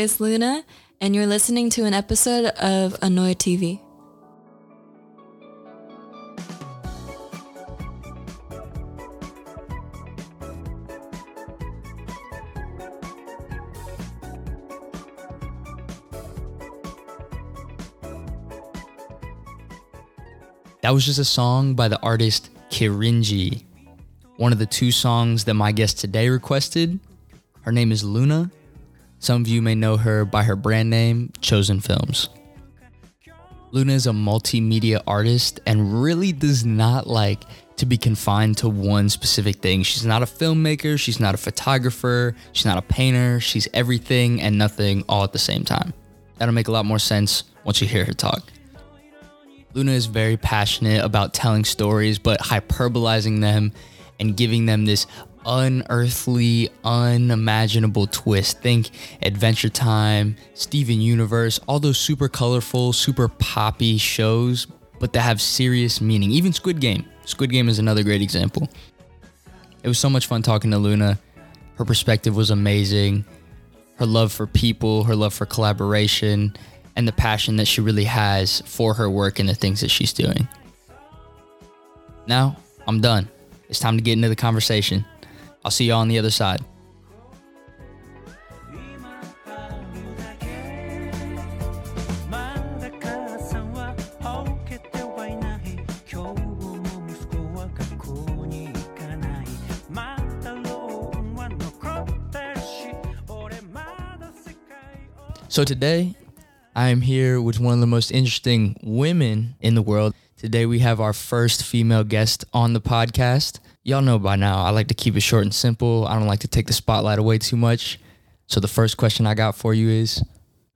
is Luna, and you're listening to an episode of ANoiD TV. That was just a song by the artist Kirinji. One of the two songs that my guest today requested. Her name is Luna. Some of you may know her by her brand name, Choesen Films. Luna is a multimedia artist and really does not like to be confined to one specific thing. She's not a filmmaker, she's not a photographer, she's not a painter, she's everything and nothing all at the same time. That'll make a lot more sense once you hear her talk. Luna is very passionate about telling stories, but hyperbolizing them and giving them this unearthly, unimaginable twist. Think Adventure Time, Steven Universe, all those super colorful, super poppy shows, but that have serious meaning. Even Squid Game. Squid Game is another great example. It was so much fun talking to Luna. Her perspective was amazing. Her love for people, her love for collaboration, and the passion that she really has for her work and the things that she's doing. Now, I'm done. It's time to get into the conversation. I'll see y'all on the other side. So today, I am here with one of the most interesting women in the world. Today, we have our first female guest on the podcast. Y'all know by now, I like to keep it short and simple. I don't like to take the spotlight away too much. So, the first question I got for you is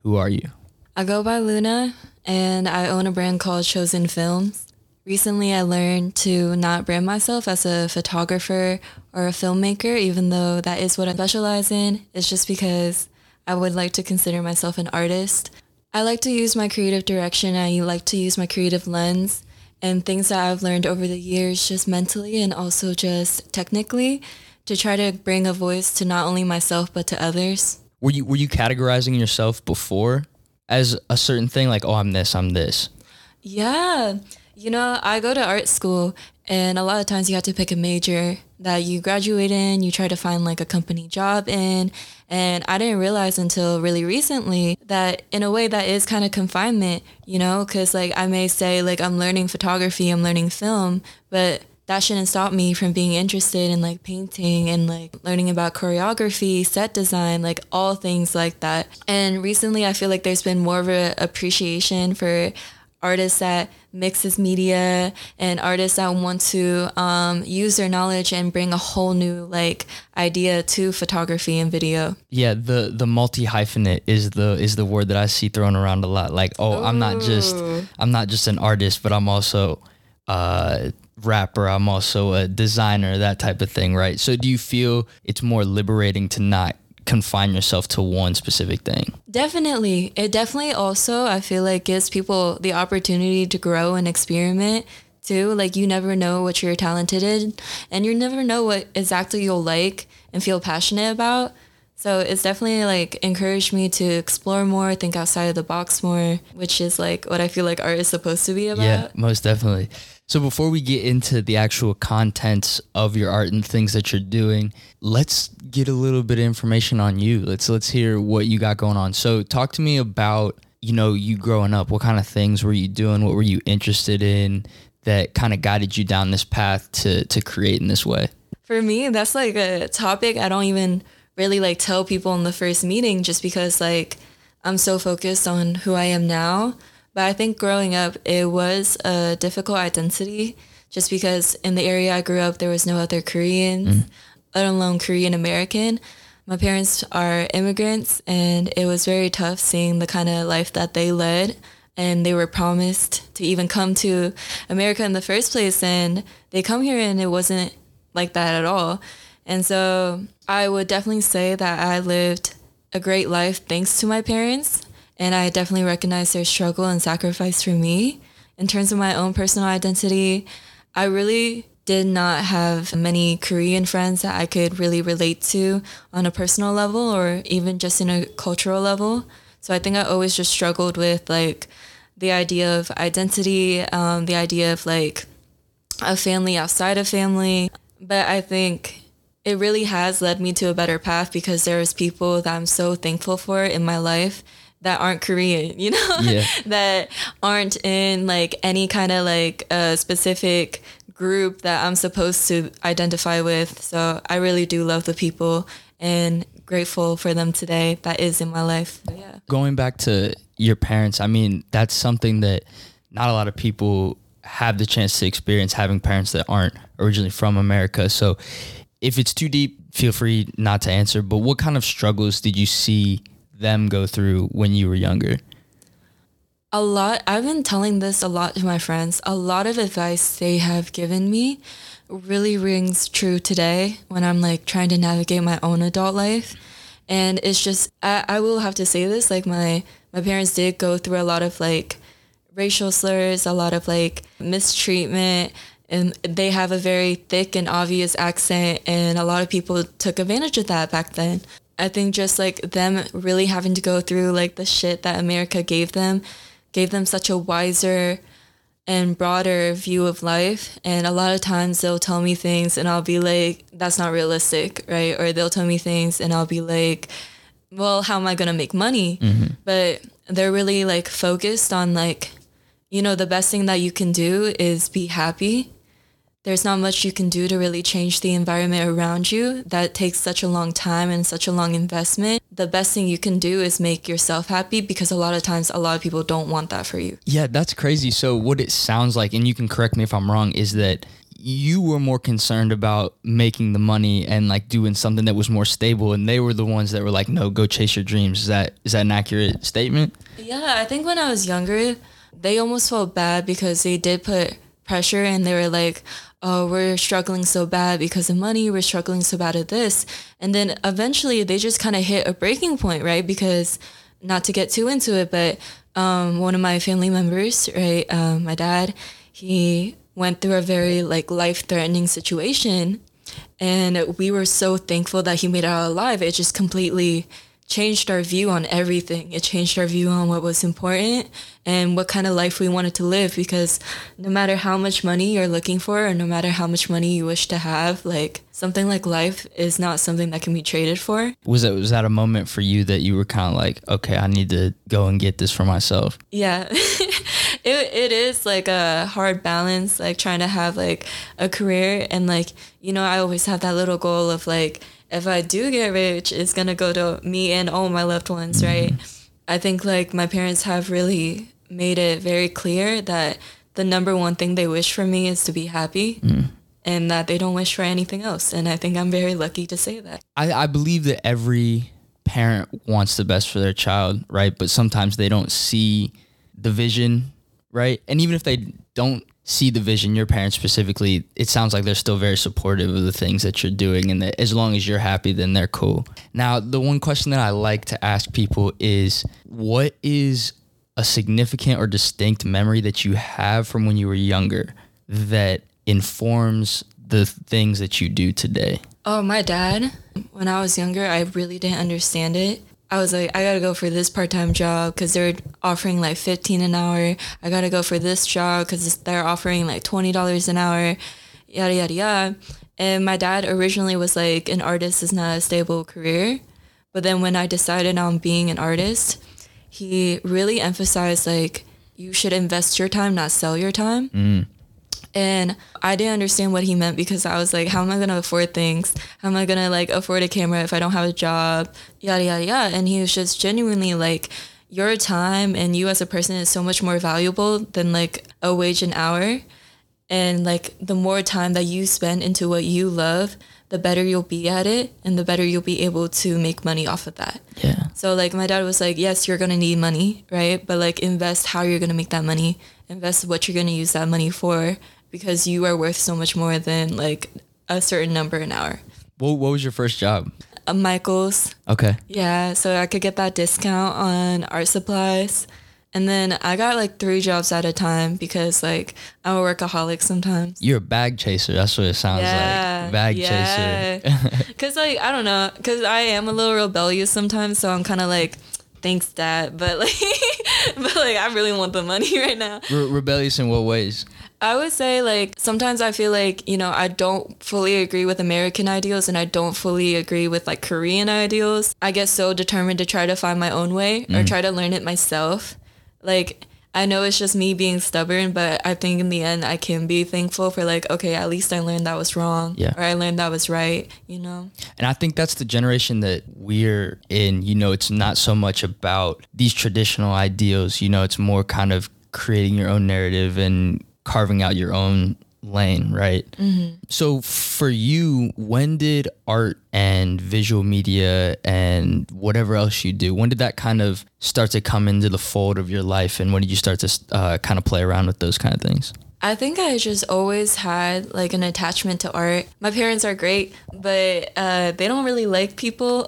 Who are you? I go by Luna, and I own a brand called Choesen Films. Recently, I learned to not brand myself as a photographer or a filmmaker, even though that is what I specialize in. It's just because I would like to consider myself an artist. I like to use my creative direction. I like to use my creative lens and things that I've learned over the years, just mentally and also just technically, to try to bring a voice to not only myself but to others. Were you were you categorizing yourself before as a certain thing like, "Oh, I'm this, I'm this"? Yeah. You know, I go to art school and a lot of times you have to pick a major that you graduate in, you try to find like a company job in. And I didn't realize until really recently that in a way that is kind of confinement, you know, because like I may say like I'm learning photography, I'm learning film, but that shouldn't stop me from being interested in like painting and like learning about choreography, set design, like all things like that. And recently I feel like there's been more of an appreciation for artists that mixes media and artists that want to um, use their knowledge and bring a whole new like idea to photography and video. Yeah, the the multi hyphenate is the is the word that I see thrown around a lot. Like, oh, Ooh. I'm not just I'm not just an artist, but I'm also a rapper. I'm also a designer, that type of thing, right? So, do you feel it's more liberating to not confine yourself to one specific thing. Definitely. It definitely also, I feel like, gives people the opportunity to grow and experiment too. Like, you never know what you're talented in, and you never know what exactly you'll like and feel passionate about. So it's definitely like encouraged me to explore more, think outside of the box more, which is like what I feel like art is supposed to be about. Yeah, most definitely. So before we get into the actual contents of your art and things that you're doing, let's get a little bit of information on you. Let's let's hear what you got going on. So talk to me about, you know, you growing up. What kind of things were you doing? What were you interested in that kind of guided you down this path to to create in this way? For me, that's like a topic I don't even really like tell people in the first meeting just because like I'm so focused on who I am now but I think growing up, it was a difficult identity just because in the area I grew up, there was no other Koreans, mm. let alone Korean American. My parents are immigrants, and it was very tough seeing the kind of life that they led. And they were promised to even come to America in the first place, and they come here, and it wasn't like that at all. And so I would definitely say that I lived a great life thanks to my parents and I definitely recognize their struggle and sacrifice for me. In terms of my own personal identity, I really did not have many Korean friends that I could really relate to on a personal level or even just in a cultural level. So I think I always just struggled with like the idea of identity, um, the idea of like a family outside of family. But I think it really has led me to a better path because there's people that I'm so thankful for in my life that aren't Korean, you know, Yeah. that aren't in like any kind of like a specific group that I'm supposed to identify with. So I really do love the people and grateful for them today that is in my life. So, yeah. Going back to your parents, I mean, that's something that not a lot of people have the chance to experience having parents that aren't originally from America. So if it's too deep, feel free not to answer. But what kind of struggles did you see them go through when you were younger? a lot i've been telling this a lot to my friends. A lot of advice they have given me really rings true today when i'm like trying to navigate my own adult life. And it's just i, I will have to say this like my my parents did go through a lot of like racial slurs a lot of like mistreatment and they have a very thick and obvious accent and a lot of people took advantage of that back then i think just like them really having to go through like the shit that america gave them gave them such a wiser and broader view of life. And a lot of times they'll tell me things and I'll be like, that's not realistic, right? Or they'll tell me things and I'll be like, well, how am I going to make money? Mm-hmm. But they're really like focused on like, you know, the best thing that you can do is be happy. There's not much you can do to really change the environment around you. That takes such a long time and such a long investment. The best thing you can do is make yourself happy because a lot of times a lot of people don't want that for you. Yeah, that's crazy. So what it sounds like, and you can correct me if I'm wrong, is that you were more concerned about making the money and like doing something that was more stable, and they were the ones that were like, "No, go chase your dreams." Is that is that an accurate statement? Yeah, I think when I was younger, they almost felt bad because they did put pressure and they were like, oh, we're struggling so bad because of money, we're struggling so bad at this. And then eventually they just kind of hit a breaking point, right? Because not to get too into it, but um, one of my family members, right, um, my dad, he went through a very like life threatening situation. And we were so thankful that he made it out alive. It just completely changed our view on everything. It changed our view on what was important and what kind of life we wanted to live because no matter how much money you're looking for or no matter how much money you wish to have, like something like life is not something that can be traded for. Was that was that a moment for you that you were kind of like, okay, I need to go and get this for myself? Yeah. it it is like a hard balance like trying to have like a career and like you know, I always have that little goal of like if I do get rich, it's gonna go to me and all my loved ones, right? Mm-hmm. I think like my parents have really made it very clear that the number one thing they wish for me is to be happy mm-hmm. and that they don't wish for anything else. And I think I'm very lucky to say that. I, I believe that every parent wants the best for their child, right? But sometimes they don't see the vision, right? And even if they don't see the vision, your parents specifically, it sounds like they're still very supportive of the things that you're doing. And that as long as you're happy, then they're cool. Now, the one question that I like to ask people is what is a significant or distinct memory that you have from when you were younger that informs the things that you do today? Oh, my dad, when I was younger, I really didn't understand it. I was like, I gotta go for this part time job because they're offering like 15 an hour. I gotta go for this job because they're offering like $20 an hour, yada, yada, yada. And my dad originally was like, an artist is not a stable career. But then when I decided on being an artist, he really emphasized like, you should invest your time, not sell your time. Mm. And I didn't understand what he meant because I was like, how am I gonna afford things? How am I gonna like afford a camera if I don't have a job? Yada yada yada. And he was just genuinely like, your time and you as a person is so much more valuable than like a wage an hour. And like the more time that you spend into what you love, the better you'll be at it and the better you'll be able to make money off of that. Yeah. So like my dad was like, yes, you're gonna need money, right? But like invest how you're gonna make that money. Invest what you're gonna use that money for because you are worth so much more than like a certain number an hour. What, what was your first job? Uh, Michael's, Okay. yeah, so I could get that discount on art supplies. And then I got like three jobs at a time because like I'm a workaholic sometimes. You're a bag chaser. That's what it sounds like. Bag chaser. Cause like I don't know, cause I am a little rebellious sometimes, so I'm kind of like, thanks dad, but like, but like I really want the money right now. Re- rebellious in what ways? I would say like sometimes I feel like, you know, I don't fully agree with American ideals and I don't fully agree with like Korean ideals. I get so determined to try to find my own way or mm. try to learn it myself. Like I know it's just me being stubborn, but I think in the end I can be thankful for like, okay, at least I learned that was wrong. Yeah. Or I learned that was right, you know? And I think that's the generation that we're in. You know, it's not so much about these traditional ideals. You know, it's more kind of creating your own narrative and carving out your own lane, right? So for you, when did art and visual media and whatever else you do, when did that kind of start to come into the fold of your life? And when did you start to uh, kind of play around with those kind of things? I think I just always had like an attachment to art. My parents are great, but uh, they don't really like people.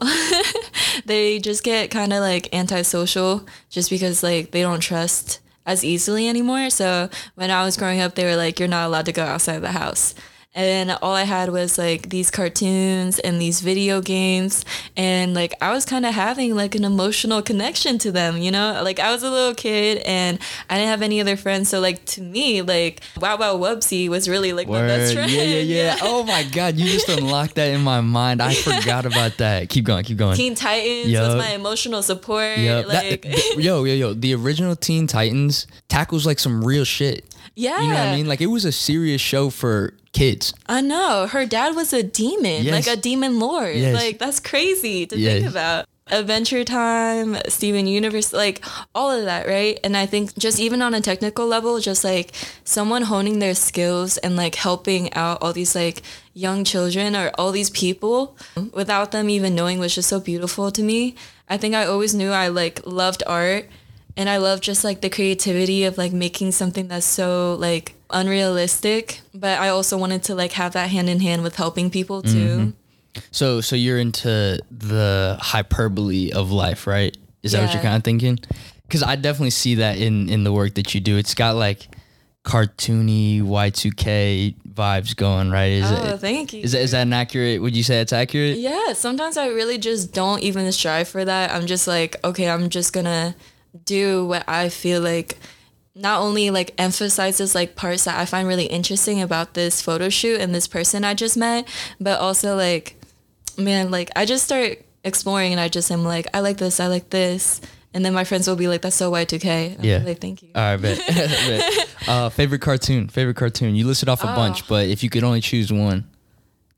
they just get kind of like antisocial just because like they don't trust as easily anymore. So when I was growing up, they were like, "You're not allowed to go outside of the house." And all I had was like these cartoons and these video games. And like I was kind of having like an emotional connection to them, you know? Like I was a little kid and I didn't have any other friends. So like to me, like Wow Wow Wubbzy was really like my best friend. Yeah, yeah, yeah. Oh my God, you just unlocked that in my mind. I forgot about that. Keep going, keep going. Teen Titans Yup. was my emotional support. Yep. Like, th- yo, yo, yo. The original Teen Titans tackles like some real shit. Yeah. You know what I mean? Like it was a serious show for kids. I know. Her dad was a demon, Yes. like a demon lord. Yes. Like that's crazy to Yes. think about. Adventure Time, Steven Universe, like all of that, right? And I think just even on a technical level, just like someone honing their skills and like helping out all these like young children or all these people without them even knowing was just so beautiful to me. I think I always knew I like loved art and I love just like the creativity of like making something that's so like unrealistic, but I also wanted to like have that hand in hand with helping people too. Mm-hmm. So, so you're into the hyperbole of life, right? Is that what you're kind of thinking? Because I definitely see that in in the work that you do. It's got like cartoony Y2K vibes going, right? Is Oh, it? thank you. Is that, is that an accurate? Would you say it's accurate? Yeah, sometimes I really just don't even strive for that. I'm just like, okay, I'm just gonna do what I feel like not only like emphasizes like parts that I find really interesting about this photo shoot and this person I just met, but also like man, like I just start exploring and I just am like, I like this, I like this. And then my friends will be like, that's so Y2K. I'm Yeah. Like, thank you. All right, bet. Bet. Uh, favorite cartoon. Favorite cartoon. You listed off a Oh. bunch, but if you could only choose one,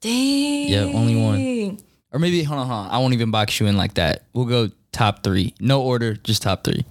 Dang. Yeah, only one. or maybe hold on, hold on. I won't even box you in like that. We'll go top three. No order, just top three.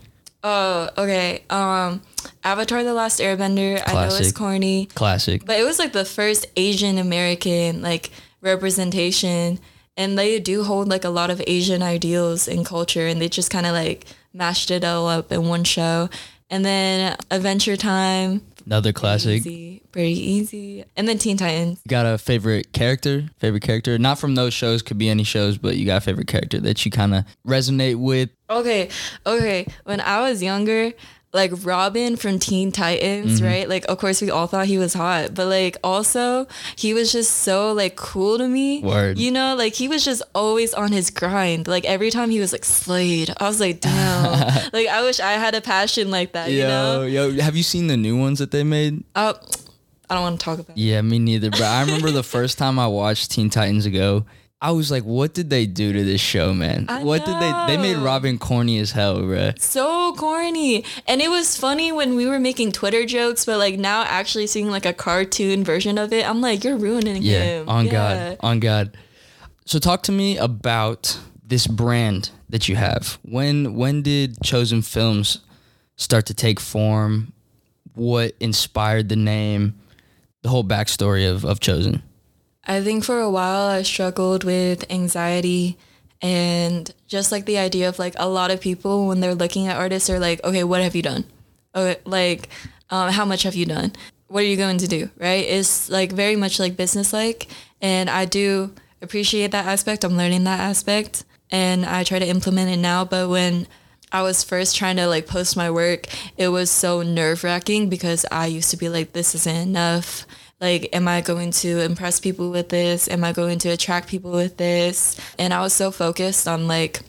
Oh, okay. Um, Avatar: The Last Airbender. I know it's Classic. corny. Classic. But it was like the first Asian American like representation, and they do hold like a lot of Asian ideals and culture, and they just kind of like mashed it all up in one show. And then Adventure Time, Another classic. easy, pretty easy. And then Teen Titans. You got a favorite character? Favorite character? Not from those shows, could be any shows, but you got a favorite character that you kind of resonate with. Okay, okay. When I was younger, like Robin from Teen Titans, Mm-hmm. right? Like, of course, we all thought he was hot, but like, also, he was just so like cool to me. Word. You know, like he was just always on his grind. Like every time he was like Slade, I was like, damn. like I wish I had a passion like that. You know? yo, have you seen the new ones that they made? Uh, I don't want to talk about. Yeah, me neither. But I remember the first time I watched Teen Titans Go, I was like, what did they do to this show, man? I what did they they made. Robin corny as hell, bruh. So corny. And it was funny when we were making Twitter jokes, but like now actually seeing like a cartoon version of it, I'm like, you're ruining Yeah, him. on Yeah. God, on God. So talk to me about this brand that you have. When when did Choesen Films start to take form? What inspired the name? The whole backstory of of Choesen. I think for a while I struggled with anxiety and just like the idea of like a lot of people when they're looking at artists are like, okay, what have you done? Okay, like, um, how much have you done? What are you going to do? Right? It's like very much like business like, and I do appreciate that aspect. I'm learning that aspect, and I try to implement it now. But when I was first trying to like post my work, it was so nerve wracking because I used to be like, this isn't enough. Like, am I going to impress people with this? Am I going to attract people with this? And I was so focused on like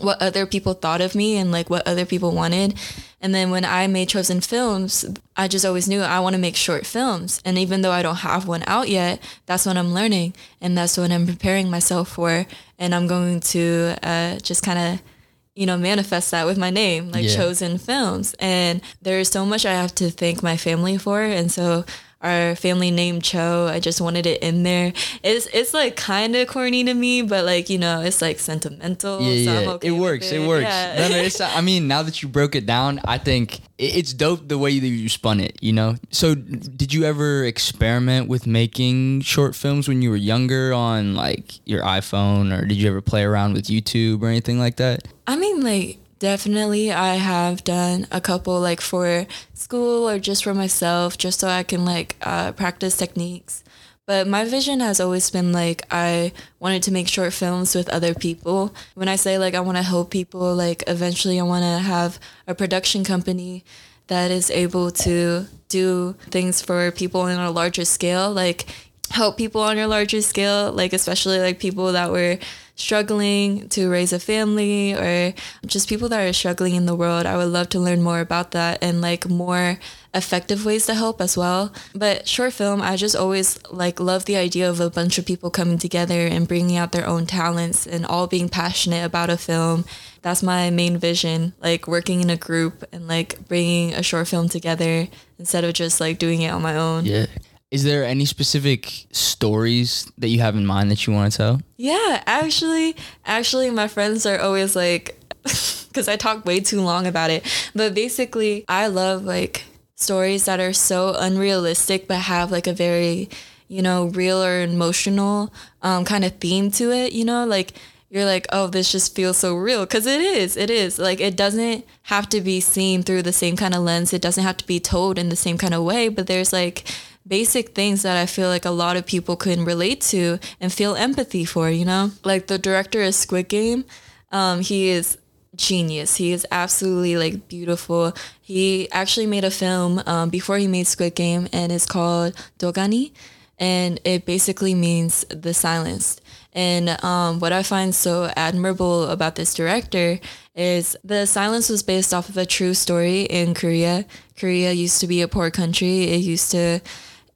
what other people thought of me and like what other people wanted. And then when I made Choesen Films, I just always knew I want to make short films. And even though I don't have one out yet, that's what I'm learning. And that's what I'm preparing myself for. And I'm going to uh, just kind of you know, manifest that with my name, like yeah. Choesen Films. And there's so much I have to thank my family for. And so our family name Cho. I just wanted it in there. It's it's like kind of corny to me, but like you know, it's like sentimental. Yeah, so yeah. Okay it works. It, it works. Yeah. No, no, it's, I mean, now that you broke it down, I think it's dope the way that you spun it. You know. So, did you ever experiment with making short films when you were younger on like your iPhone, or did you ever play around with YouTube or anything like that? I mean, like Definitely, I have done a couple like for school or just for myself, just so I can like uh, practice techniques. But my vision has always been like I wanted to make short films with other people. When I say like I want to help people, like eventually I want to have a production company that is able to do things for people on a larger scale, like help people on a larger scale, like especially like people that were struggling to raise a family or just people that are struggling in the world. I would love to learn more about that and like more effective ways to help as well. But short film, I just always like love the idea of a bunch of people coming together and bringing out their own talents and all being passionate about a film. That's my main vision, like working in a group and like bringing a short film together instead of just like doing it on my own. Yeah. Is there any specific stories that you have in mind that you want to tell? Yeah, actually, actually, my friends are always like, because I talk way too long about it. But basically, I love like stories that are so unrealistic but have like a very, you know, real or emotional um, kind of theme to it. You know, like you're like, oh, this just feels so real. Because it is. It is. Like, it doesn't have to be seen through the same kind of lens. It doesn't have to be told in the same kind of way. But there's like basic things that I feel like a lot of people can relate to and feel empathy for, you know? Like the director of Squid Game, um, he is genius. He is absolutely like beautiful. He actually made a film um, before he made Squid Game and it's called Dogani and it basically means the silenced. And um, what I find so admirable about this director is the silence was based off of a true story in Korea. Korea used to be a poor country. It used to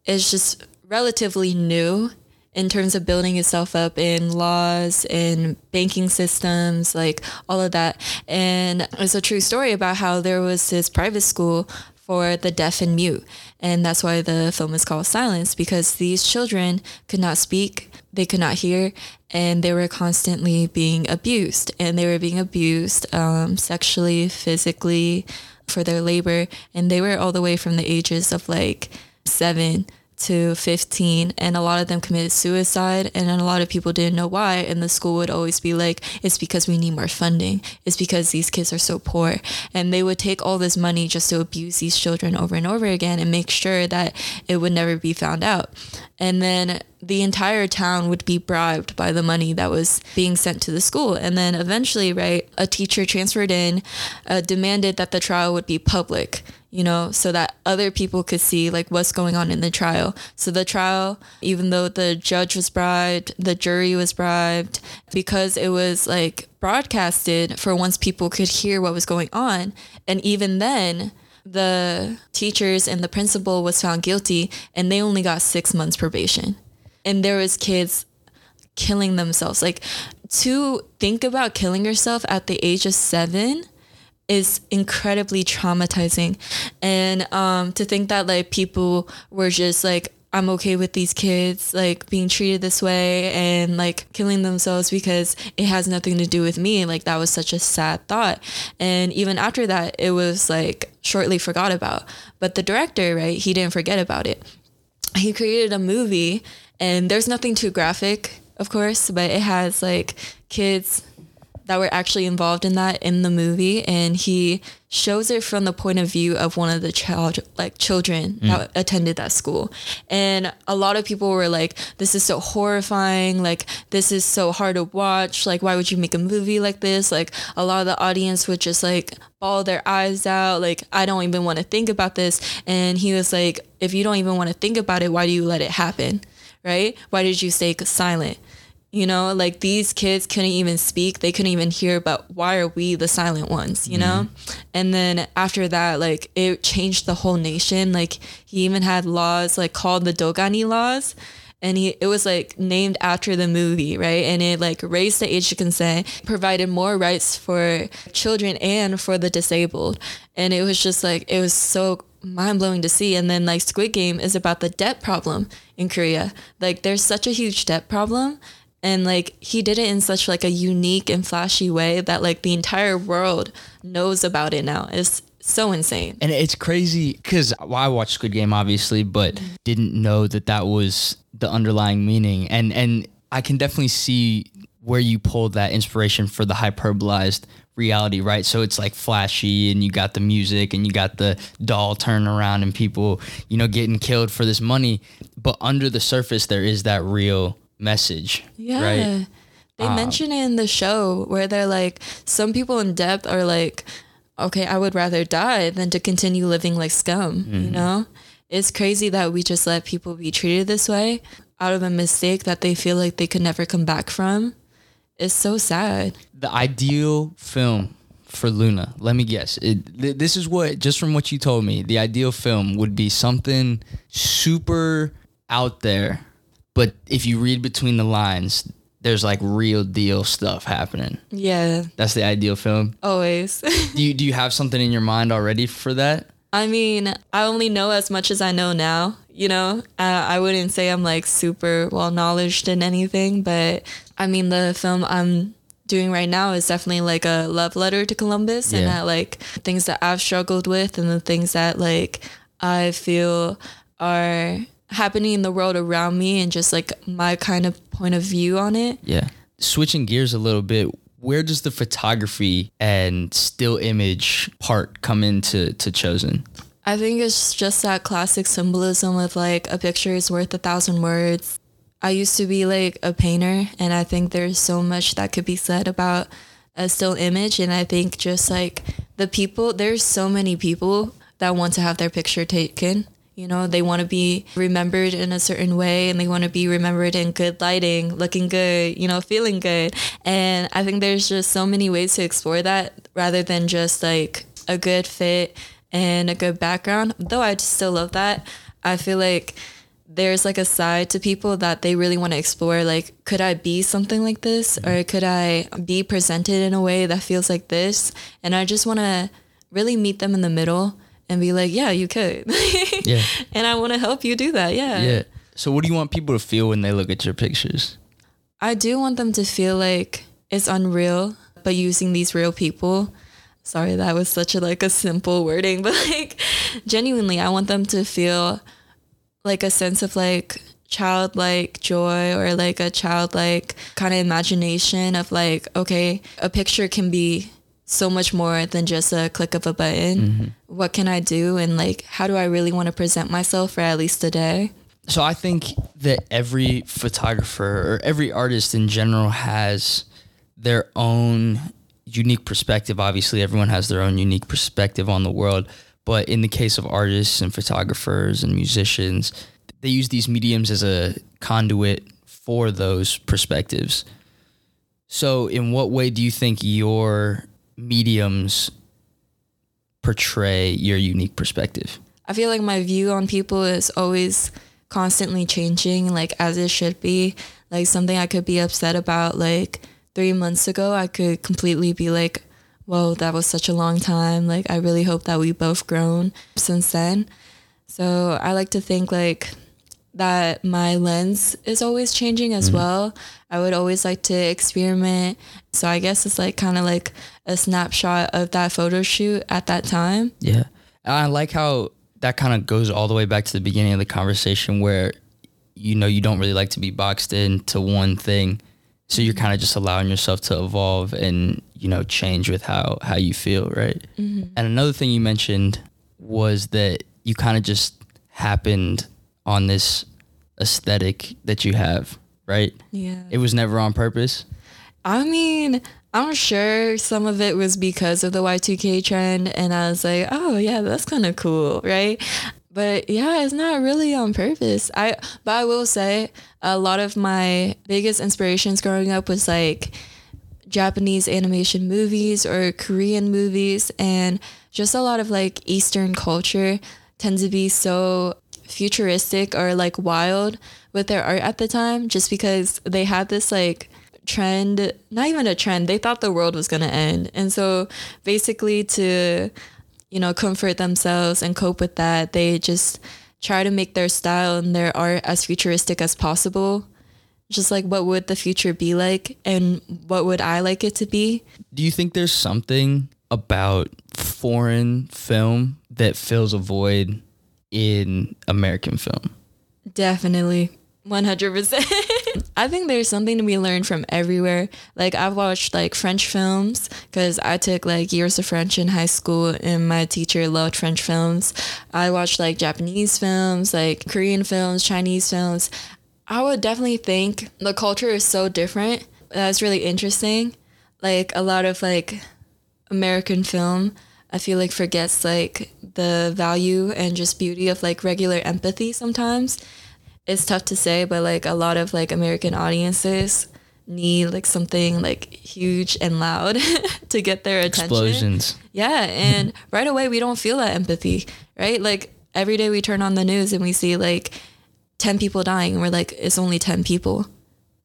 is just relatively new in terms of building itself up in laws and banking systems, like all of that. And it's a true story about how there was this private school for the deaf and mute. And that's why the film is called Silence, because these children could not speak, they could not hear, and they were constantly being abused. And they were being abused um, sexually, physically, for their labor. And they were all the way from the ages of like seven to 15 and a lot of them committed suicide and a lot of people didn't know why and the school would always be like it's because we need more funding. It's because these kids are so poor. And they would take all this money just to abuse these children over and over again and make sure that it would never be found out. And then the entire town would be bribed by the money that was being sent to the school. And then eventually, right, a teacher transferred in, uh, demanded that the trial would be public you know, so that other people could see like what's going on in the trial. So the trial, even though the judge was bribed, the jury was bribed, because it was like broadcasted for once people could hear what was going on. And even then, the teachers and the principal was found guilty and they only got six months probation. And there was kids killing themselves. Like to think about killing yourself at the age of seven is incredibly traumatizing. And um, to think that like people were just like i'm okay with these kids like being treated this way and like killing themselves because it has nothing to do with me like that was such a sad thought. And even after that it was like shortly forgot about. But the director right he didn't forget about it. He created a movie and there's nothing too graphic of course but it has like kids that were actually involved in that in the movie and he shows it from the point of view of one of the child like children mm. that attended that school. And a lot of people were like this is so horrifying. Like this is so hard to watch. Like why would you make a movie like this? Like a lot of the audience would just like bawl their eyes out like i don't even want to think about this. And he was like if you don't even want to think about it why do you let it happen? Right? Why did you stay silent you know, like these kids couldn't even speak, they couldn't even hear, but why are we the silent ones, you know? Mm-hmm. And then after that, like it changed the whole nation. Like he even had laws like called the Dogani laws. And he it was like named after the movie, right? And it like raised the age of consent, provided more rights for children and for the disabled. And it was just like it was so mind blowing to see. And then like Squid Game is about the debt problem in Korea. Like there's such a huge debt problem and like he did it in such like a unique and flashy way that like the entire world knows about it now it's so insane And it's crazy because well, I watched Squid Game, obviously, but mm-hmm. didn't know that that was the underlying meaning. And and I can definitely see where you pulled that inspiration for the hyperbolized reality, right? So it's like flashy, and you got the music, and you got the doll turning around, and people, you know, getting killed for this money. But under the surface, there is that real message, yeah. right? they um, mention it in the show where they're like some people in depth are like okay i would rather die than to continue living like scum you mm-hmm. know? It's crazy that we just let people be treated this way out of a mistake that they feel like they could never come back from. It's so sad. The ideal film for Luna, let me guess. It, th- this is what, just from what you told me, the ideal film would be something super out there, but if you read between the lines, there's like real deal stuff happening. yeah That's the ideal film. always Do you do you have something in your mind already for that? I mean, I only know as much as I know now. You know, uh, I wouldn't say I'm like super well knowledged in anything, but I mean, the film I'm doing right now is definitely like a love letter to Columbus and that like things that I've struggled with and the things that like I feel are happening in the world around me and just like my kind of point of view on it. Yeah. Switching gears a little bit, where does the photography and still image part come into to Choesen? I think it's just that classic symbolism of like a picture is worth a thousand words. I used to be like a painter, and I think there's so much that could be said about a still image. And I think just like the people, there's so many people that want to have their picture taken. You know, they want to be remembered in a certain way and they want to be remembered in good lighting, looking good, you know, feeling good. And I think there's just so many ways to explore that rather than just like a good fit and a good background. Though I still love that. I feel like there's like a side to people that they really want to explore like could I be something like this or could I be presented in a way that feels like this? And I just want to really meet them in the middle and be like, yeah, you could. Yeah. and I want to help you do that. Yeah. Yeah. So what do you want people to feel when they look at your pictures? I do want them to feel like it's unreal, but using these real people. Sorry, that was such a like a simple wording, but like genuinely, I want them to feel like a sense of like childlike joy or like a childlike kind of imagination of like, okay, a picture can be so much more than just a click of a button. Mm-hmm. What can I do? And like, how do I really want to present myself for at least a day? So I think that every photographer or every artist in general has their own unique perspective. Obviously, everyone has their own unique perspective on the world. But in the case of artists and photographers and musicians, they use these mediums as a conduit for those perspectives. So, in what way do you think your mediums portray your unique perspective? I feel like my view on people is always constantly changing, like as it should be. Like something I could be upset about like three months ago, I could completely be like, whoa, that was such a long time. Like I really hope that we both grown since then. So I like to think like that my lens is always changing as mm-hmm. well. I would always like to experiment. So I guess it's like kind of like a snapshot of that photo shoot at that time. Yeah. And I like how that kind of goes all the way back to the beginning of the conversation where you know you don't really like to be boxed into one thing So you're kind of just allowing yourself to evolve and you know change with how how you feel, right? Mm-hmm. And another thing you mentioned was that you kind of just happened on this aesthetic that you have, right? Yeah. It was never on purpose. I mean, I'm sure some of it was because of the Y2K trend, and I was like, oh yeah, that's kind of cool, right? But yeah, it's not really on purpose. I but I will say a lot of my biggest inspirations growing up was like Japanese animation movies or Korean movies and just a lot of like Eastern culture tends to be so futuristic or like wild with their art at the time just because they had this like trend, not even a trend, they thought the world was going to end. And so basically to you know, comfort themselves and cope with that, they just try to make their style and their art as futuristic as possible. Just like what would the future be like and what would I like it to be? Do you think there's something about foreign film that fills a void in American film? Definitely. 100%. I think there's something to be learned from everywhere. Like I've watched like French films because I took like years of French in high school and my teacher loved French films. I watched like Japanese films, like Korean films, Chinese films. I would definitely think the culture is so different. That's really interesting. Like a lot of like American film, I feel like forgets like the value and just beauty of like regular empathy sometimes it's tough to say, but like a lot of like American audiences need like something like huge and loud to get their attention. Explosions. Yeah, and right away we don't feel that empathy, right? Like every day we turn on the news and we see like 10 people dying and we're like it's only 10 people.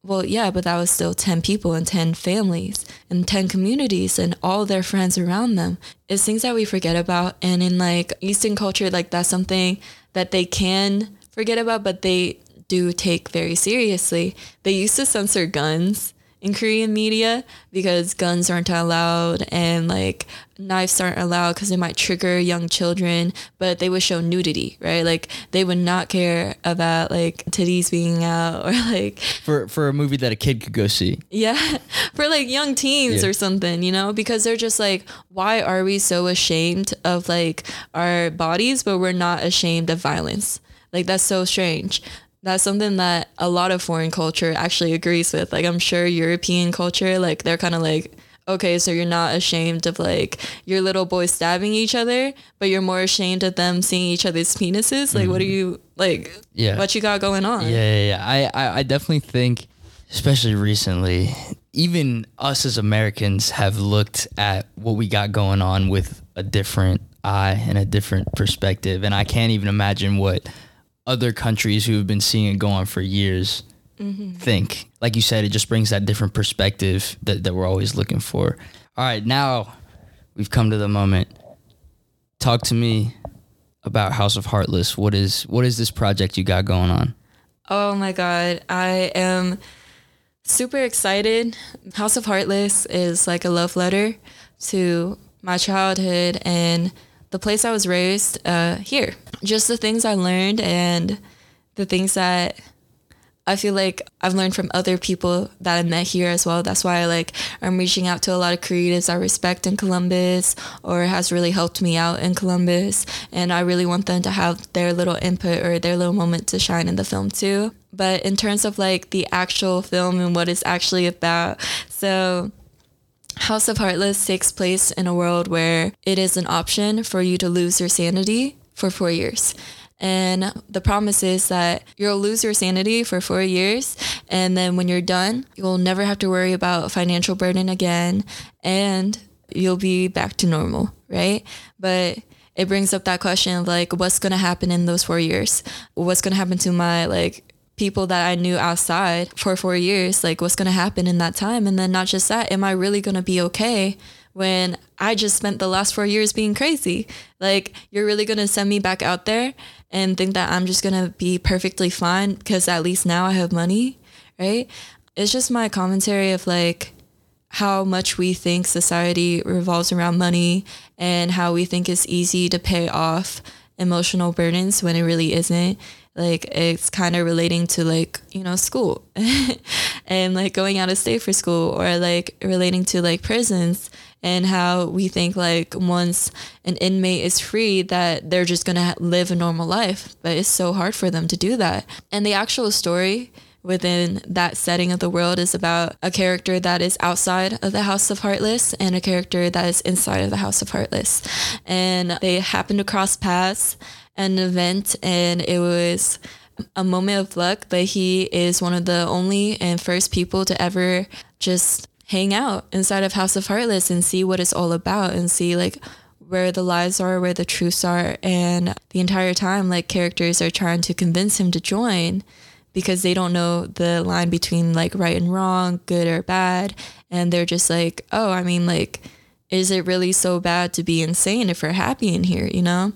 Well, yeah, but that was still 10 people and 10 families and 10 communities and all their friends around them. It's things that we forget about and in like Eastern culture like that's something that they can forget about, but they do take very seriously. They used to censor guns in Korean media because guns aren't allowed and like knives aren't allowed because they might trigger young children, but they would show nudity, right? Like they would not care about like titties being out or like For for a movie that a kid could go see. yeah, for like young teens Yeah. or something, you know, because they're just like, why are we so ashamed of like our bodies, but we're not ashamed of violence? Like that's so strange. That's something that a lot of foreign culture actually agrees with. Like I'm sure European culture, like they're kind of like, okay, so you're not ashamed of like your little boys stabbing each other, but you're more ashamed of them seeing each other's penises. Like, what are mm-hmm. you like? Yeah. what you got going on? Yeah, yeah, yeah. I, I, I definitely think, especially recently, even us as Americans have looked at what we got going on with a different eye and a different perspective. And I can't even imagine what other countries who have been seeing it go on for years mm-hmm. think. Like you said, it just brings that different perspective that, that we're always looking for. All right, now we've come to the moment. Talk to me about House of Heartless. What is what is this project you got going on? Oh my God. I am super excited. House of Heartless is like a love letter to my childhood and the place I was raised uh, here. Just the things I learned and the things that I feel like I've learned from other people that I met here as well. That's why I like I'm reaching out to a lot of creatives I respect in Columbus or has really helped me out in Columbus and I really want them to have their little input or their little moment to shine in the film too. But in terms of like the actual film and what it's actually about, so House of Heartless takes place in a world where it is an option for you to lose your sanity for four years. And the promise is that you'll lose your sanity for four years. And then when you're done, you'll never have to worry about financial burden again. And you'll be back to normal, right? But it brings up that question of like, what's going to happen in those four years? What's going to happen to my like people that I knew outside for four years, like what's going to happen in that time? And then not just that, am I really going to be okay when I just spent the last four years being crazy? Like, you're really going to send me back out there and think that I'm just going to be perfectly fine because at least now I have money, right? It's just my commentary of like, how much we think society revolves around money and how we think it's easy to pay off emotional burdens when it really isn't. Like it's kind of relating to like you know school and like going out of state for school or like relating to like prisons and how we think like once an inmate is free that they're just going to live a normal life but it's so hard for them to do that and the actual story within that setting of the world is about a character that is outside of the House of Heartless and a character that is inside of the House of Heartless. And they happen to cross paths at an event, and it was a moment of luck, but he is one of the only and first people to ever just hang out inside of House of Heartless and see what it's all about and see like where the lies are, where the truths are. And the entire time, like characters are trying to convince him to join because they don't know the line between like right and wrong, good or bad. And they're just like, oh, I mean, like, is it really so bad to be insane if we're happy in here, you know?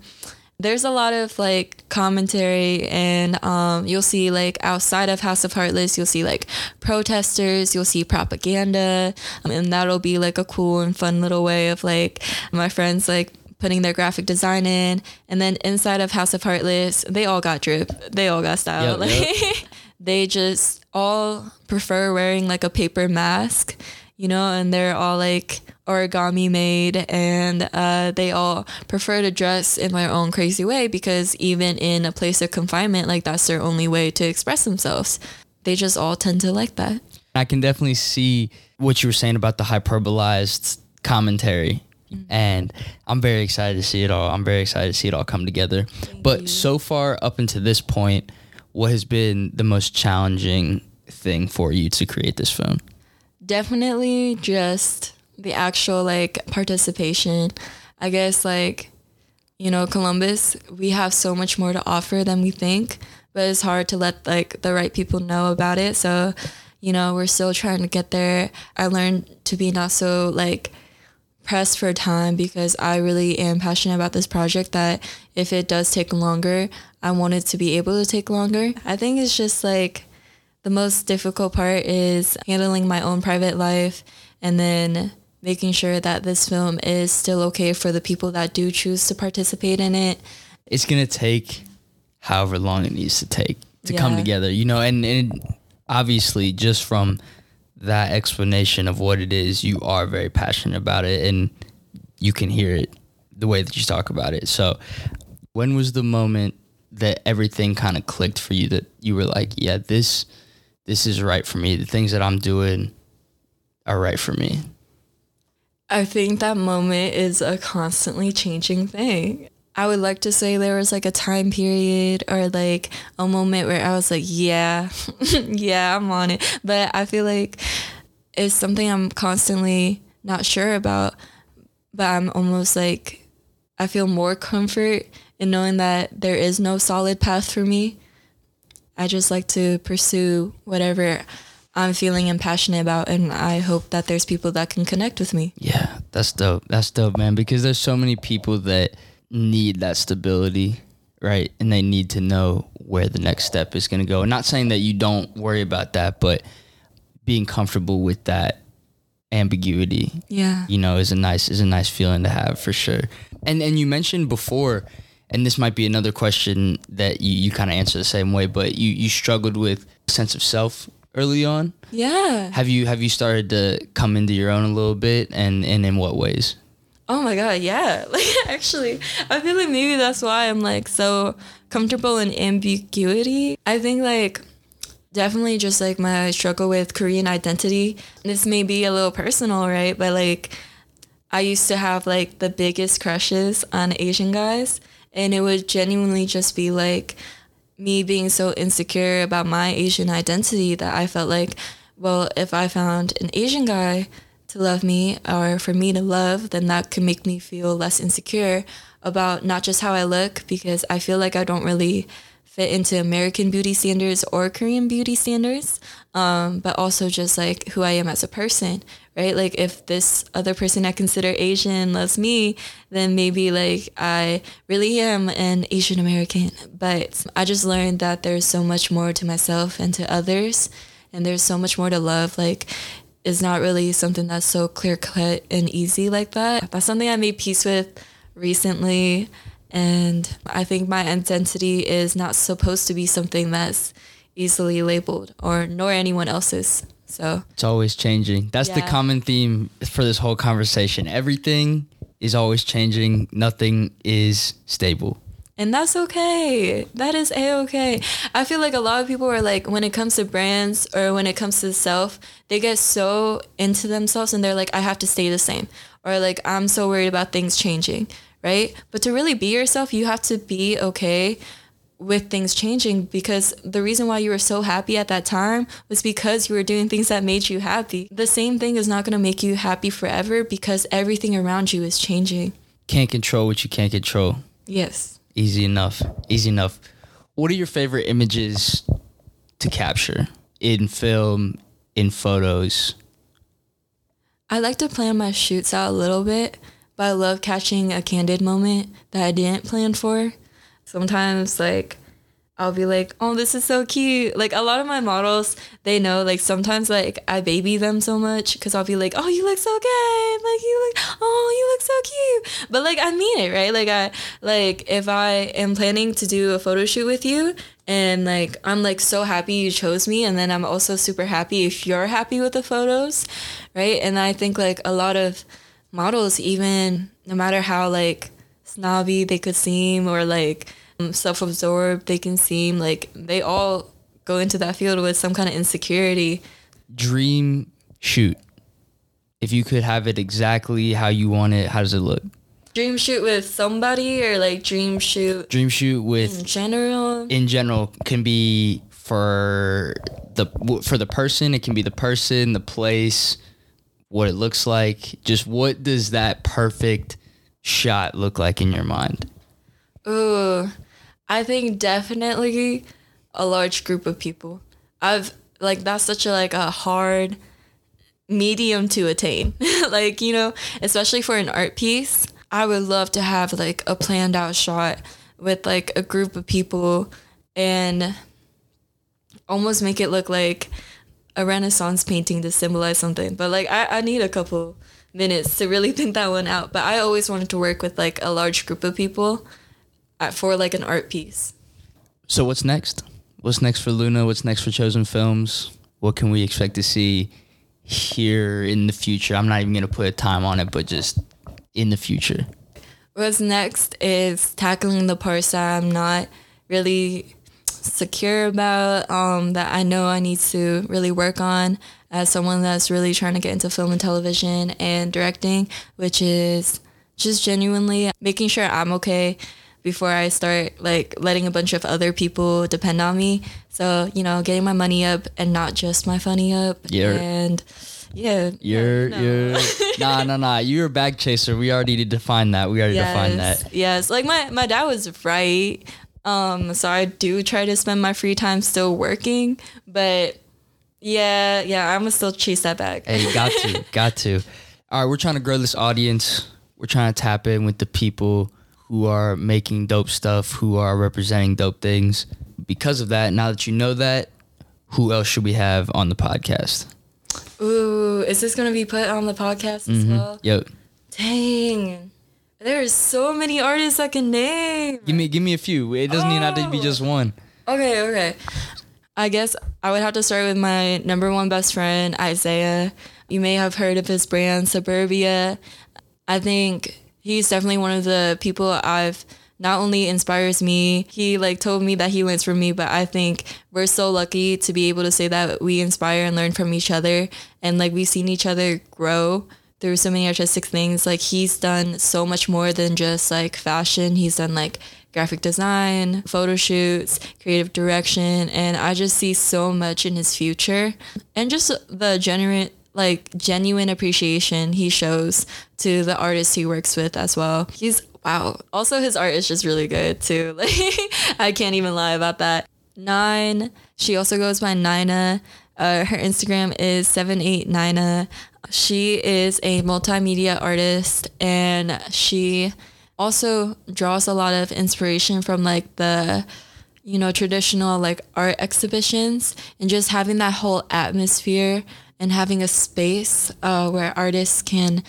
There's a lot of like commentary, and um, you'll see like outside of House of Heartless, you'll see like protesters, you'll see propaganda, um, and that'll be like a cool and fun little way of like my friends like putting their graphic design in. And then inside of House of Heartless, they all got drip. They all got style. Yep, like yep. they just all prefer wearing like a paper mask, you know, and they're all like origami made and uh, they all prefer to dress in their own crazy way because even in a place of confinement, like that's their only way to express themselves. They just all tend to like that. I can definitely see what you were saying about the hyperbolized commentary Mm-hmm. And I'm very excited to see it all. I'm very excited to see it all come together. Thank but you. so far, up until this point, what has been the most challenging thing for you to create this film? Definitely just the actual like participation. I guess like, you know, Columbus, we have so much more to offer than we think, but it's hard to let like the right people know about it. So, you know, we're still trying to get there. I learned to be not so like pressed for time because I really am passionate about this project that if it does take longer, I want it to be able to take longer. I think it's just like the most difficult part is handling my own private life and then making sure that this film is still okay for the people that do choose to participate in it. It's going to take however long it needs to take to yeah. come together, you know, and, and obviously just from that explanation of what it is, you are very passionate about it and you can hear it the way that you talk about it. So, when was the moment that everything kind of clicked for you that you were like, yeah, this this is right for me. The things that I'm doing are right for me. I think that moment is a constantly changing thing. I would like to say there was like a time period or like a moment where I was like, yeah, yeah, I'm on it. But I feel like it's something I'm constantly not sure about. But I'm almost like, I feel more comfort in knowing that there is no solid path for me. I just like to pursue whatever I'm feeling and passionate about, and I hope that there's people that can connect with me. Yeah, that's dope. That's dope, man. Because there's so many people that need that stability, right? And they need to know where the next step is going to go. I'm not saying that you don't worry about that, but being comfortable with that ambiguity, yeah, you know, is a nice is a nice feeling to have for sure. And and you mentioned before, and this might be another question that you, you kind of answer the same way, but you you struggled with sense of self early on. Yeah. Have you have you started to come into your own a little bit, and and in what ways? Oh my god, yeah. Like actually, I feel like maybe that's why I'm like so comfortable in ambiguity. I think like definitely just like my struggle with Korean identity. This may be a little personal, right? But like I used to have like the biggest crushes on Asian guys and it would genuinely just be like me being so insecure about my Asian identity that I felt like well, if I found an Asian guy to love me or for me to love, then that could make me feel less insecure about not just how I look, because I feel like I don't really fit into American beauty standards or Korean beauty standards, um, but also just like who I am as a person, right? Like if this other person I consider Asian loves me, then maybe like I really am an Asian American. But I just learned that there's so much more to myself and to others. And there's so much more to love. Like is not really something that's so clear cut and easy like that. That's something I made peace with recently. And I think my identity is not supposed to be something that's easily labeled or nor anyone else's. So It's always changing. That's the common theme for this whole conversation. Everything is always changing. Nothing is stable. And that's okay. That is a okay. I feel like a lot of people are like, when it comes to brands or when it comes to self, they get so into themselves and they're like, I have to stay the same. Or like, I'm so worried about things changing, right? But to really be yourself, you have to be okay with things changing because the reason why you were so happy at that time was because you were doing things that made you happy. The same thing is not going to make you happy forever because everything around you is changing. Can't control what you can't control. Yes. Easy enough. Easy enough. What are your favorite images to capture in film, in photos? I like to plan my shoots out a little bit, but I love catching a candid moment that I didn't plan for. Sometimes, like, I'll be like, oh, this is so cute. Like, a lot of my models, they know, like, sometimes, like, I baby them so much because I'll be like, oh, you look so good. Like, you look, oh, you look so cute. But, like, I mean it, right? Like, I, like, if I am planning to do a photo shoot with you, and like I'm like so happy you chose me and then I'm also super happy if you're happy with the photos, right? And I think like a lot of models even no matter how like snobby they could seem or like um, self-absorbed they can seem like they all go into that field with some kind of insecurity. Dream shoot. If you could have it exactly how you want it, how does it look? Dream shoot with somebody or like dream shoot Dream shoot with in general. in general can be for the for the person it can be the person the place what it looks like just what does that perfect shot look like in your mind Ooh, I think definitely a large group of people. I've like that's such a like a hard medium to attain. like, you know, especially for an art piece, I would love to have like a planned out shot with like a group of people and almost make it look like a renaissance painting to symbolize something. But like I, I need a couple minutes to really think that one out. But I always wanted to work with like a large group of people at, for like an art piece. so what's next? What's next for luna? What's next for Choesen Films? What can we expect to see here in the future? I'm not even going to put a time on it but just in the future. What's next is tackling the parts that I'm not really secure about, um, that I know I need to really work on as someone that's really trying to get into film and television and directing, which is just genuinely making sure I'm okay before I start like letting a bunch of other people depend on me. So, you know, getting my money up and not just my funny up. Yeah. And yeah. you're no. you're nah nah nah you're a bag chaser we already defined that we already defined that Yes, like my my dad was right. Um, so I do try to spend my free time still working, but yeah, yeah, I'm gonna still chase that bag. Hey, got to, got to. All right, we're trying to grow this audience. We're trying to tap in with the people who are making dope stuff, who are representing dope things. Because of that, now that you know that, who else should we have on the podcast? Ooh, is this gonna be put on the podcast as mm-hmm. well? Yo, Dang, there's so many artists I can name. give me give me a few. It doesn't even have to be Oh. just one. Okay, okay. I guess I would have to start with my number one best friend, Isaiah. You may have heard of his brand, Suburbia. I think he's definitely one of the people I've not only inspires me, he like told me that he learns from me, but I think we're so lucky to be able to say that we inspire and learn from each other. And like we've seen each other grow through so many artistic things. Like he's done so much more than just like fashion. He's done like graphic design, photo shoots, creative direction, and I just see so much in his future. And just the genuine like genuine appreciation he shows to the artists he works with as well. He's wow. Also his art is just really good too. Like I can't even lie about that. Nine. She also goes by Nina. Uh, her Instagram is 789a. She is a multimedia artist and she also draws a lot of inspiration from like the you know traditional like art exhibitions and just having that whole atmosphere and having a space uh, where artists can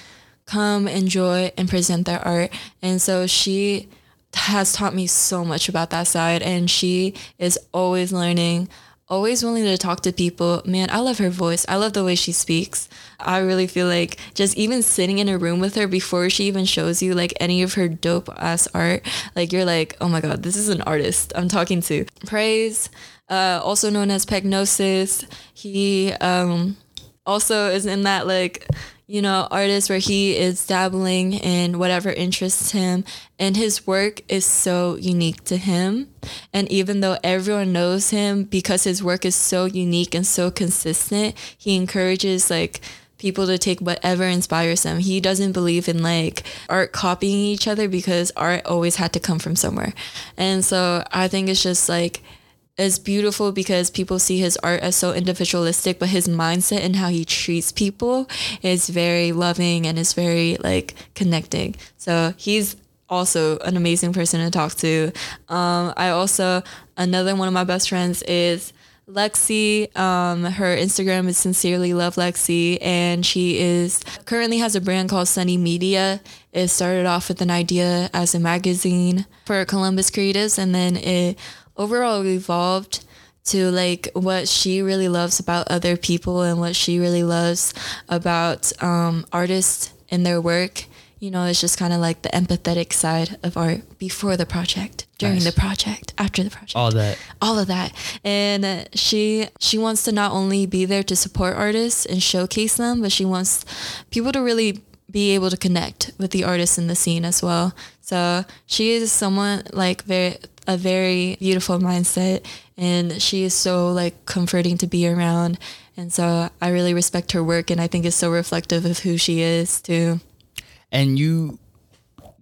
come enjoy and present their art. And so she has taught me so much about that side and she is always learning always willing to talk to people. Man i love her voice. I love the way she speaks. I really feel like just even sitting in a room with her before she even shows you like any of her dope ass art like you're like oh my god this is an artist i'm talking to. Praise uh, also known as pegnosis. He um, also is in that like you know, artist where he is dabbling in whatever interests him and his work is so unique to him. And even though everyone knows him because his work is so unique and so consistent, he encourages like people to take whatever inspires them. He doesn't believe in like art copying each other because art always had to come from somewhere. And so I think it's just like is beautiful because people see his art as so individualistic, but his mindset and how he treats people is very loving and is very like connecting. So he's also an amazing person to talk to. Um, I also another one of my best friends is Lexi. Um, her Instagram is sincerely love Lexi, and she is currently has a brand called Sunny Media. It started off with an idea as a magazine for Columbus creatives, and then it overall evolved to like what she really loves about other people and what she really loves about um, artists and their work. You know, it's just kind of like the empathetic side of art before the project, during nice. the project, after the project. All that. All of that. And she she wants to not only be there to support artists and showcase them, but she wants people to really be able to connect with the artists in the scene as well. So she is someone like very a very beautiful mindset and she is so like comforting to be around. And so i really respect her work and i think it's so reflective of who she is too. And you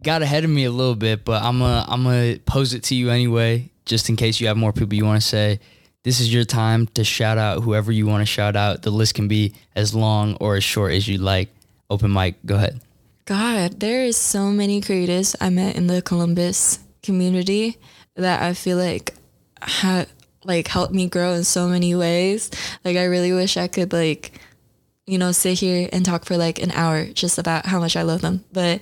got ahead of me a little bit but i'm gonna i'm gonna pose it to you anyway just in case you have more people you want to say. This is your time to shout out whoever you want to shout out. The list can be as long or as short as you like open mic go ahead god there is so many creatives i met in the columbus community that I feel like had like helped me grow in so many ways. Like I really wish I could like you know sit here and talk for like an hour just about how much I love them. But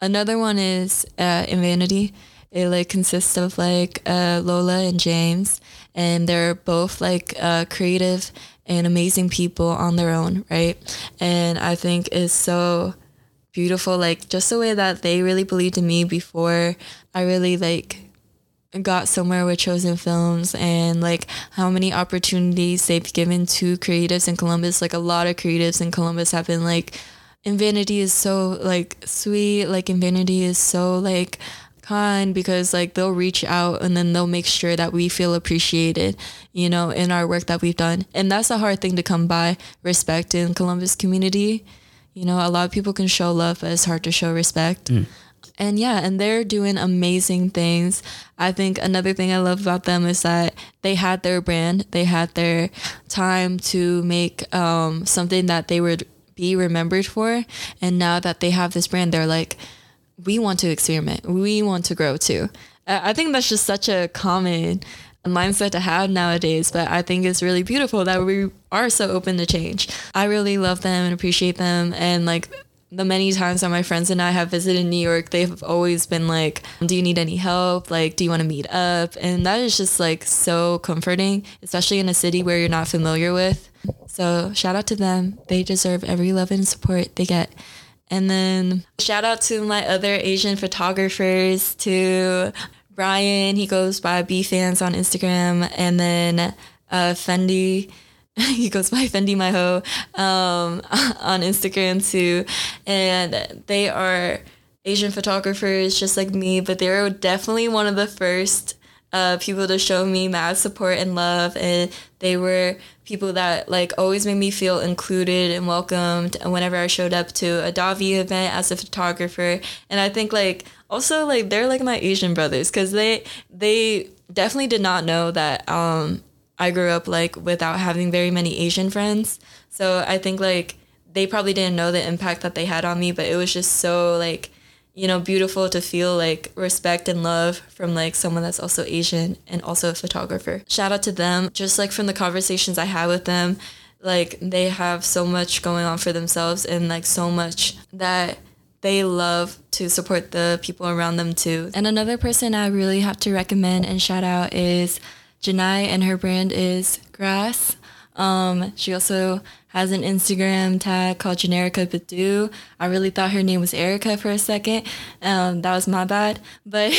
another one is uh, Invanity. It like consists of like uh, Lola and James, and they're both like uh, creative and amazing people on their own, right? And I think is so beautiful, like just the way that they really believed in me before I really like got somewhere with Choesen Films and like how many opportunities they've given to creatives in Columbus. Like a lot of creatives in Columbus have been like, Invanity is so like sweet. Like Invanity is so like kind because like they'll reach out and then they'll make sure that we feel appreciated, you know, in our work that we've done. And that's a hard thing to come by, respect in Columbus community. You know, a lot of people can show love, but it's hard to show respect. Mm and yeah, and they're doing amazing things. I think another thing I love about them is that they had their brand, they had their time to make um, something that they would be remembered for. And now that they have this brand, they're like, we want to experiment, we want to grow too. I think that's just such a common mindset to have nowadays, but I think it's really beautiful that we are so open to change. I really love them and appreciate them and like the many times that my friends and I have visited New York, they've always been like, Do you need any help? Like, do you want to meet up? And that is just like so comforting, especially in a city where you're not familiar with. So, shout out to them. They deserve every love and support they get. And then, shout out to my other Asian photographers, to Brian, he goes by B Fans on Instagram, and then uh, Fendi. He goes by Fendi My Ho um, on Instagram too. And they are Asian photographers just like me, but they were definitely one of the first uh, people to show me mad support and love. And they were people that like always made me feel included and welcomed whenever I showed up to a Davi event as a photographer. And I think like also like they're like my Asian brothers because they they definitely did not know that um I grew up like without having very many Asian friends. So I think like they probably didn't know the impact that they had on me, but it was just so like, you know, beautiful to feel like respect and love from like someone that's also Asian and also a photographer. Shout out to them. Just like from the conversations I had with them, like they have so much going on for themselves and like so much that they love to support the people around them too. And another person I really have to recommend and shout out is Janai, and her brand is Grass. Um, she also has an Instagram tag called Generica Badu. I really thought her name was Erica for a second. Um, that was my bad. But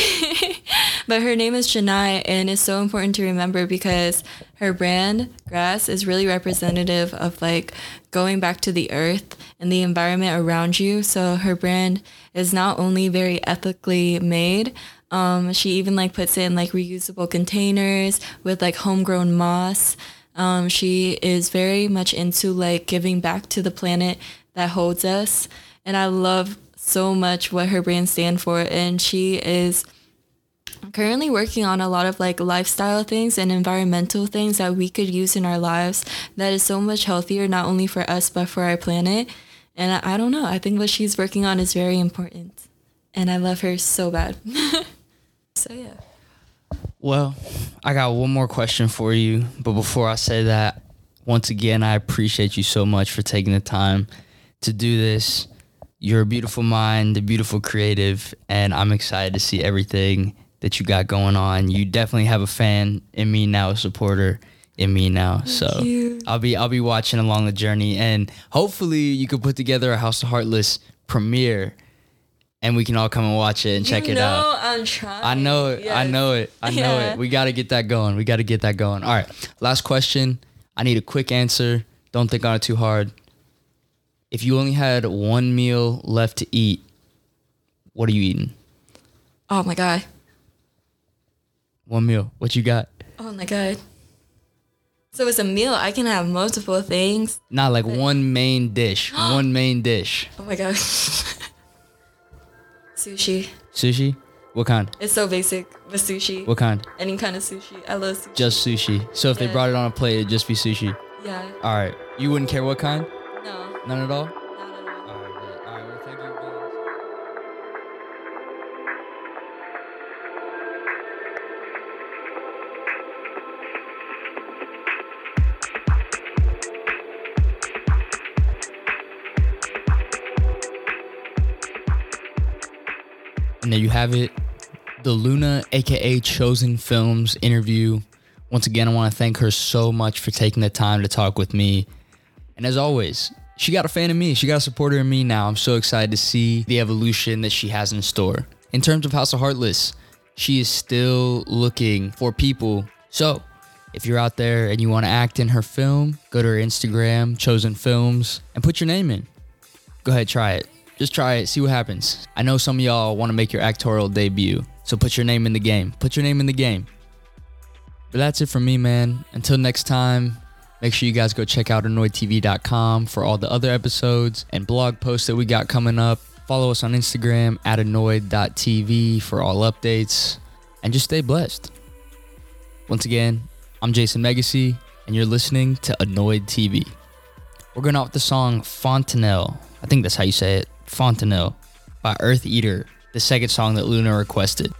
but her name is Janai and it's so important to remember because her brand, Grass, is really representative of like going back to the earth and the environment around you. So her brand is not only very ethically made, um, she even like puts it in like reusable containers with like homegrown moss. Um, she is very much into like giving back to the planet that holds us. And I love so much what her brand stand for. And she is currently working on a lot of like lifestyle things and environmental things that we could use in our lives that is so much healthier, not only for us, but for our planet. And I, I don't know. I think what she's working on is very important. And I love her so bad. so yeah. Well, I got one more question for you, but before I say that, once again, I appreciate you so much for taking the time to do this. You're a beautiful mind, a beautiful creative, and I'm excited to see everything that you got going on. You definitely have a fan in me now, a supporter in me now. Thank so you. I'll be I'll be watching along the journey, and hopefully you can put together a House of Heartless premiere, and we can all come and watch it and check you it out. I'm trying. I know it. I know it. I know Yeah. it. We got to get that going. We got to get that going. All right. Last question. I need a quick answer. Don't think on it too hard. If you only had one meal left to eat, what are you eating? Oh my god. One meal. What you got? Oh my god. So it's a meal. I can have multiple things. Not like one main dish. one main dish. Oh my god. sushi. Sushi? What kind? It's so basic, but sushi. What kind? Any kind of sushi. I love sushi. Just sushi. So if they brought it on a plate, it'd just be sushi. yeah. All right. You wouldn't care what kind? No. None at all? And there you have it. The Luna, aka Choesen Films interview. Once again, I want to thank her so much for taking the time to talk with me. And as always, she got a fan of me. She got a supporter in me now. I'm so excited to see the evolution that she has in store. In terms of House of Heartless, she is still looking for people. So, if you're out there and you want to act in her film, go to her Instagram, Choesen Films, and put your name in. Go ahead, try it. Just try it, see what happens. I know some of y'all want to make your actorial debut, so put your name in the game. Put your name in the game. But that's it from me, man. Until next time, make sure you guys go check out anoidtv.com for all the other episodes and blog posts that we got coming up. Follow us on Instagram at anoid.tv for all updates. And just stay blessed. Once again, I'm Jason Megacy, and you're listening to ANoiD TV. We're going out with the song Fontanelle. I think that's how you say it. Fontanelle by Eartheater, the second song that Luna requested.